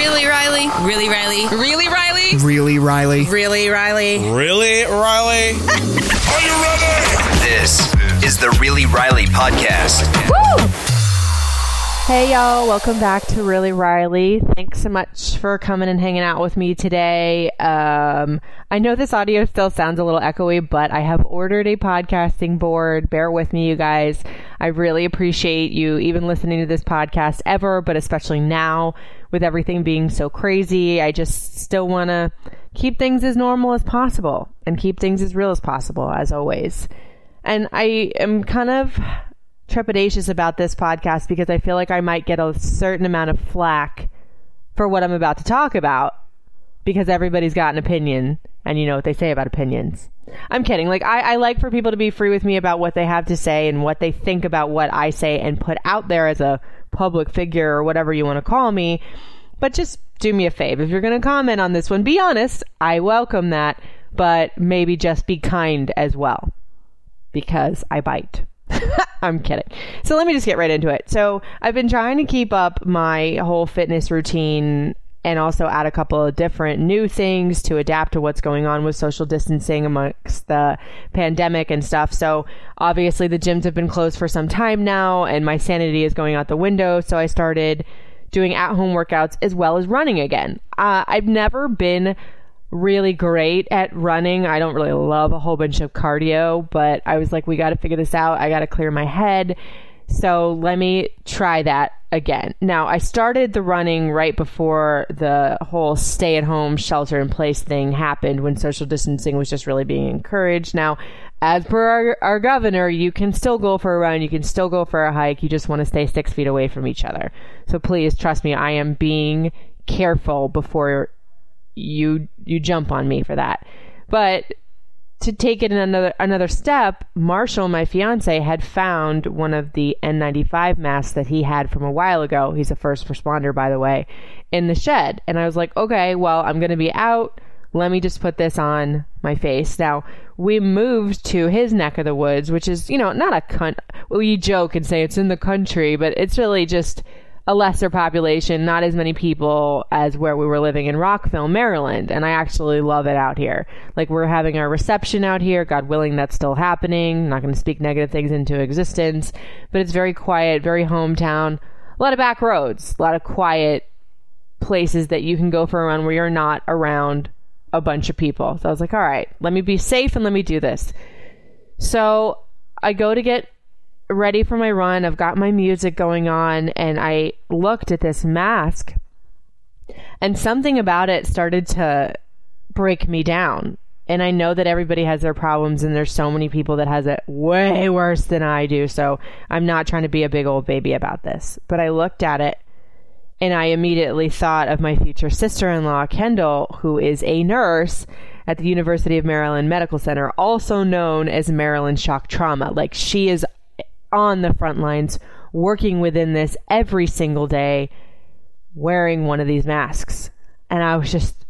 Really, Riley? Really, Riley? Really, Riley? Really, Riley? Really, Riley? Really, Riley? Are you ready? This is the Really Riley podcast. Hey y'all, welcome back to Really Riley. Thanks so much for coming and hanging out with me today. Um, I know this audio still sounds a little echoey, but I have ordered a podcasting board. Bear with me, you guys. I really appreciate you even listening to this podcast ever, but especially now with everything being so crazy. I just still want to keep things as normal as possible and keep things as real as possible, as always. And I am kind of trepidatious about this podcast because I feel like I might get a certain amount of flack for what I'm about to talk about because everybody's got an opinion and you know what they say about opinions. I'm kidding. Like, I, I like for people to be free with me about what they have to say and what they think about what I say and put out there as a public figure or whatever you want to call me. But just do me a favor. If you're going to comment on this one, be honest. I welcome that, but maybe just be kind as well because I bite. I'm kidding. So let me just get right into it. So I've been trying to keep up my whole fitness routine and also add a couple of different new things to adapt to what's going on with social distancing amongst the pandemic and stuff. So obviously the gyms have been closed for some time now and my sanity is going out the window. So I started doing at home workouts as well as running again. Uh, I've never been really great at running. I don't really love a whole bunch of cardio, but I was like, we got to figure this out. I got to clear my head. So let me try that again. Now, I started the running right before the whole stay at home, shelter in place thing happened when social distancing was just really being encouraged. Now, as per our, our governor, you can still go for a run, you can still go for a hike, you just want to stay six feet away from each other. So please trust me, I am being careful before you you jump on me for that. But to take it another another step, Marshall, my fiance, had found one of the N95 masks that he had from a while ago. He's a first responder, by the way, in the shed. And I was like, okay, well, I'm going to be out. Let me just put this on my face. Now, we moved to his neck of the woods, which is, you know, not a cunt. Well, you joke and say it's in the country, but it's really just a lesser population, not as many people as where we were living in Rockville, Maryland. And I actually love it out here. Like, we're having our reception out here. God willing, that's still happening. not going to speak negative things into existence, but it's very quiet, very hometown. A lot of back roads, a lot of quiet places that you can go for a run where you're not around a bunch of people. So I was like, all right, let me be safe and let me do this. So I go to get ready for my run. I've got my music going on, and I looked at this mask, and something about it started to break me down. And I know that everybody has their problems, and there's so many people that has it way worse than I do. So I'm not trying to be a big old baby about this. But I looked at it, and I immediately thought of my future sister-in-law, Kendall, who is a nurse at the University of Maryland Medical Center, also known as Maryland Shock Trauma. Like she is on the front lines, working within this every single day, wearing one of these masks. And I was just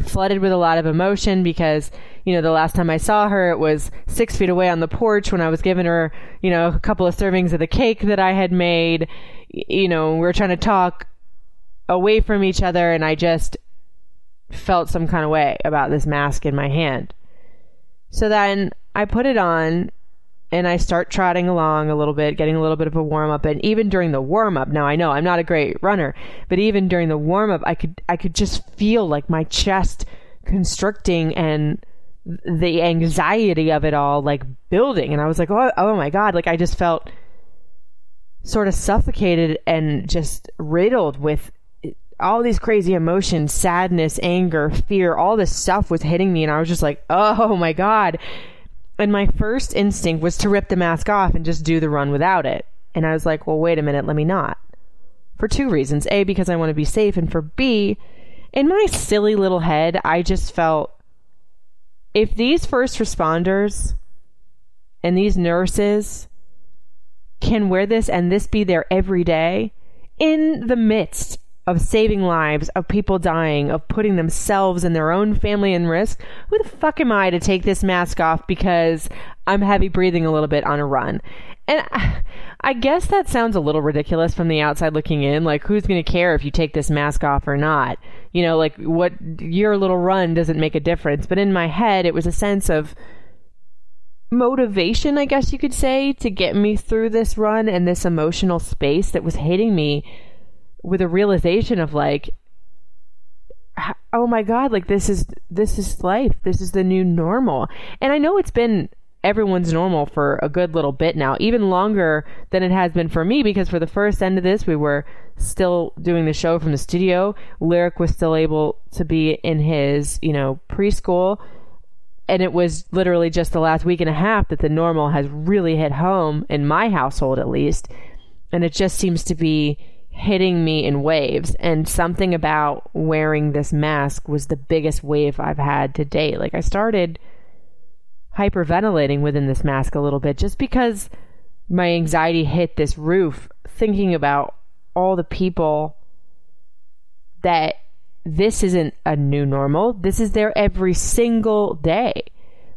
flooded with a lot of emotion because, you know, the last time I saw her, it was six feet away on the porch when I was giving her, you know, a couple of servings of the cake that I had made. You know, we were trying to talk away from each other, and I just felt some kind of way about this mask in my hand. So then I put it on and I start trotting along a little bit, getting a little bit of a warm up. And even during the warm up, now I know I'm not a great runner, but even during the warm up, I could I could just feel like my chest constricting and the anxiety of it all like building. And I was like, oh, oh my god! Like I just felt sort of suffocated and just riddled with all these crazy emotions sadness anger fear all this stuff was hitting me and i was just like oh my god and my first instinct was to rip the mask off and just do the run without it. And I was like, well, wait a minute, let me not. For two reasons. A, because I want to be safe, and for B, in my silly little head, I just felt if these first responders and these nurses can wear this and this be their everyday in the midst of saving lives, of people dying, of putting themselves and their own family in risk, who the fuck am I to take this mask off because I'm heavy breathing a little bit on a run? And I guess that sounds a little ridiculous from the outside looking in. Like, who's going to care if you take this mask off or not? You know, like, what your little run doesn't make a difference. But in my head, it was a sense of motivation, I guess you could say, to get me through this run and this emotional space that was hitting me with a realization of like oh my god like this is this is life. This is the new normal. And i know it's been everyone's normal for a good little bit now even longer than it has been for me because for the first end of this we were still doing the show from the studio. Lyric was still able to be in his you know preschool. And it was literally just the last week and a half that the normal has really hit home in my household at least. And it just seems to be hitting me in waves and something about wearing this mask was the biggest wave I've had to date. Like I started hyperventilating within this mask a little bit just because my anxiety hit this roof thinking about all the people that this isn't a new normal. This is there every single day.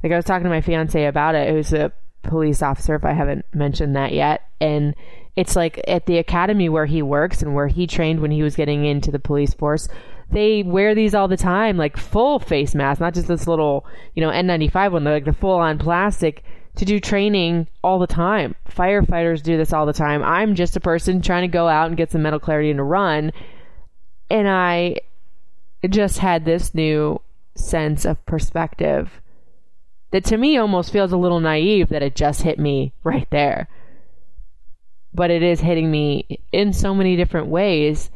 Like I was talking to my fiance about it. Was a police officer, if I haven't mentioned that yet. And it's like at the academy where he works and where he trained when he was getting into the police force they wear these all the time like full face masks not just this little you know n95 one they're like the full on plastic to do training all the time. Firefighters do this all the time. I'm just a person trying to go out and get some mental clarity and to run. And i just had this new sense of perspective that to me almost feels a little naive that it just hit me right there but it is hitting me in so many different ways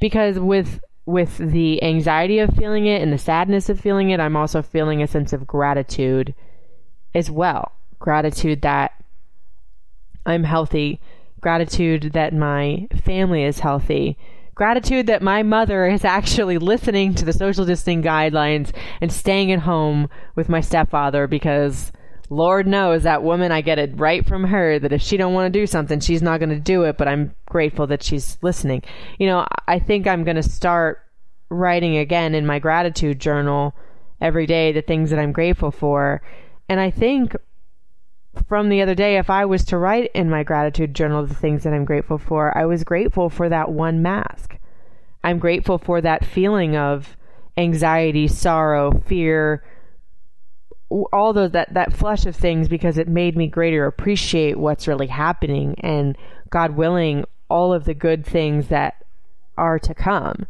because with with the anxiety of feeling it and the sadness of feeling it, I'm also feeling a sense of gratitude as well. Gratitude that I'm healthy, gratitude that my family is healthy, gratitude that my mother is actually listening to the social distancing guidelines and staying at home with my stepfather because Lord knows that woman, I get it right from her that if she don't want to do something, she's not going to do it, but I'm grateful that she's listening. You know, I think I'm going to start writing again in my gratitude journal every day the things that I'm grateful for. And I think from the other day, if I was to write in my gratitude journal the things that I'm grateful for, I was grateful for that one mask. I'm grateful for that feeling of anxiety, sorrow, fear, all those that that flush of things because it made me greater appreciate what's really happening and God willing all of the good things that are to come.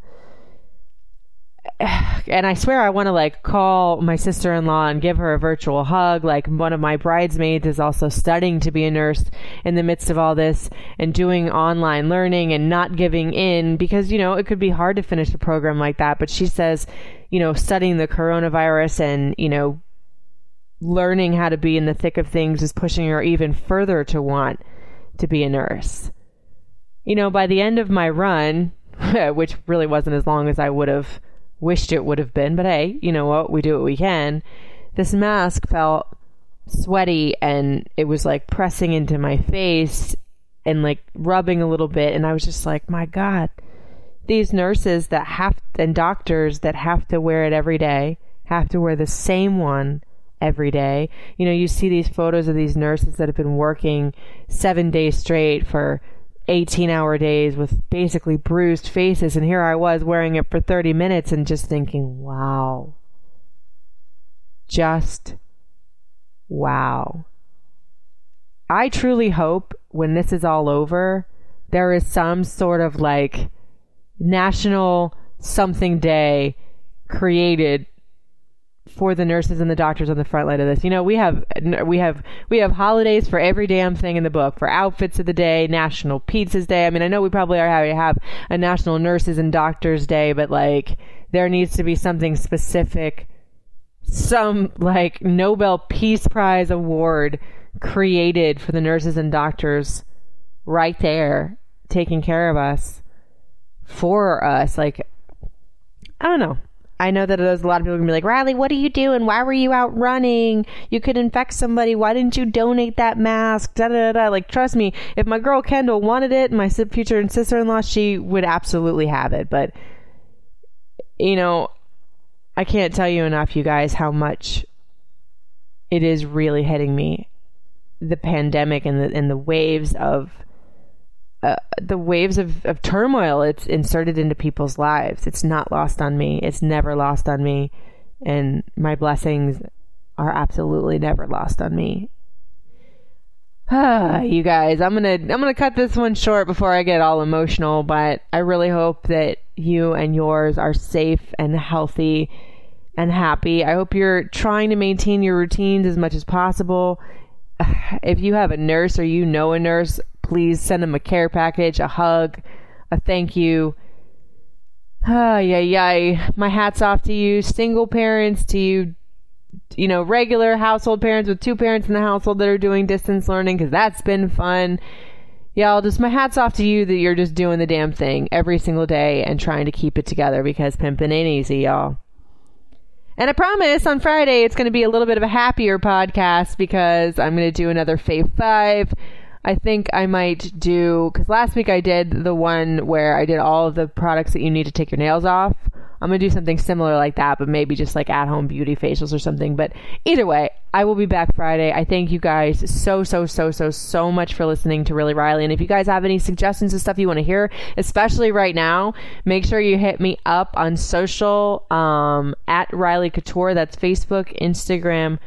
And I swear I want to like call my sister-in-law and give her a virtual hug. Like one of my bridesmaids is also studying to be a nurse in the midst of all this and doing online learning and not giving in because you know it could be hard to finish a program like that. But she says, you know, studying the coronavirus and you know learning how to be in the thick of things is pushing her even further to want to be a nurse. You know, by the end of my run, which really wasn't as long as I would have wished it would have been, but hey, you know what? We do what we can. This mask felt sweaty and it was like pressing into my face and like rubbing a little bit. And I was just like, my God, these nurses that have, and doctors that have to wear it every day, have to wear the same one every day. You know, you see these photos of these nurses that have been working seven days straight for 18 hour days with basically bruised faces. And here I was wearing it for 30 minutes and just thinking, wow. Just wow. I truly hope when this is all over, there is some sort of like national something day created for the nurses and the doctors on the front line of this. You know, we have we have we have holidays for every damn thing in the book. For outfits of the day, National Pizzas Day. I mean, I know we probably are having to have a National Nurses and Doctors Day, but like there needs to be something specific, some like Nobel Peace Prize award created for the nurses and doctors right there taking care of us for us. Like, I don't know. I know that there's a lot of people gonna be like, Riley, what are you doing? Why were you out running? You could infect somebody. Why didn't you donate that mask? Da da da. Like, trust me, if my girl Kendall wanted it, my future and sister in law, she would absolutely have it. But, you know, I can't tell you enough, you guys, how much it is really hitting me. The pandemic and the and the waves of uh, the waves of, of turmoil it's inserted into people's lives. It's not lost on me. It's never lost on me. And my blessings are absolutely never lost on me. Ah, you guys, I'm gonna I'm gonna cut this one short before I get all emotional, but I really hope that you and yours are safe and healthy and happy. I hope you're trying to maintain your routines as much as possible. If you have a nurse or you know a nurse, please send them a care package, a hug, a thank you. Ah, yeah, yeah. My hat's off to you, single parents, to you, you know, regular household parents with two parents in the household that are doing distance learning because that's been fun. Y'all, just my hat's off to you that you're just doing the damn thing every single day and trying to keep it together because pimping ain't easy, y'all. And I promise on Friday it's going to be a little bit of a happier podcast because I'm going to do another Fave 5 I think I might do because last week I did the one where I did all of the products that you need to take your nails off. I'm gonna do something similar like that, but maybe just like at home beauty facials or something. But either way, I will be back Friday. I thank you guys so, so, so, so, so much for listening to Really Riley. And if you guys have any suggestions of stuff you want to hear, especially right now, make sure you hit me up on social um, at Riley Couture. That's Facebook, Instagram,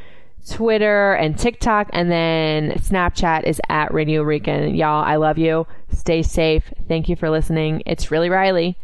Twitter and TikTok, and then Snapchat is at Radio Rican. Y'all, I love you. Stay safe. Thank you for listening. It's really Riley.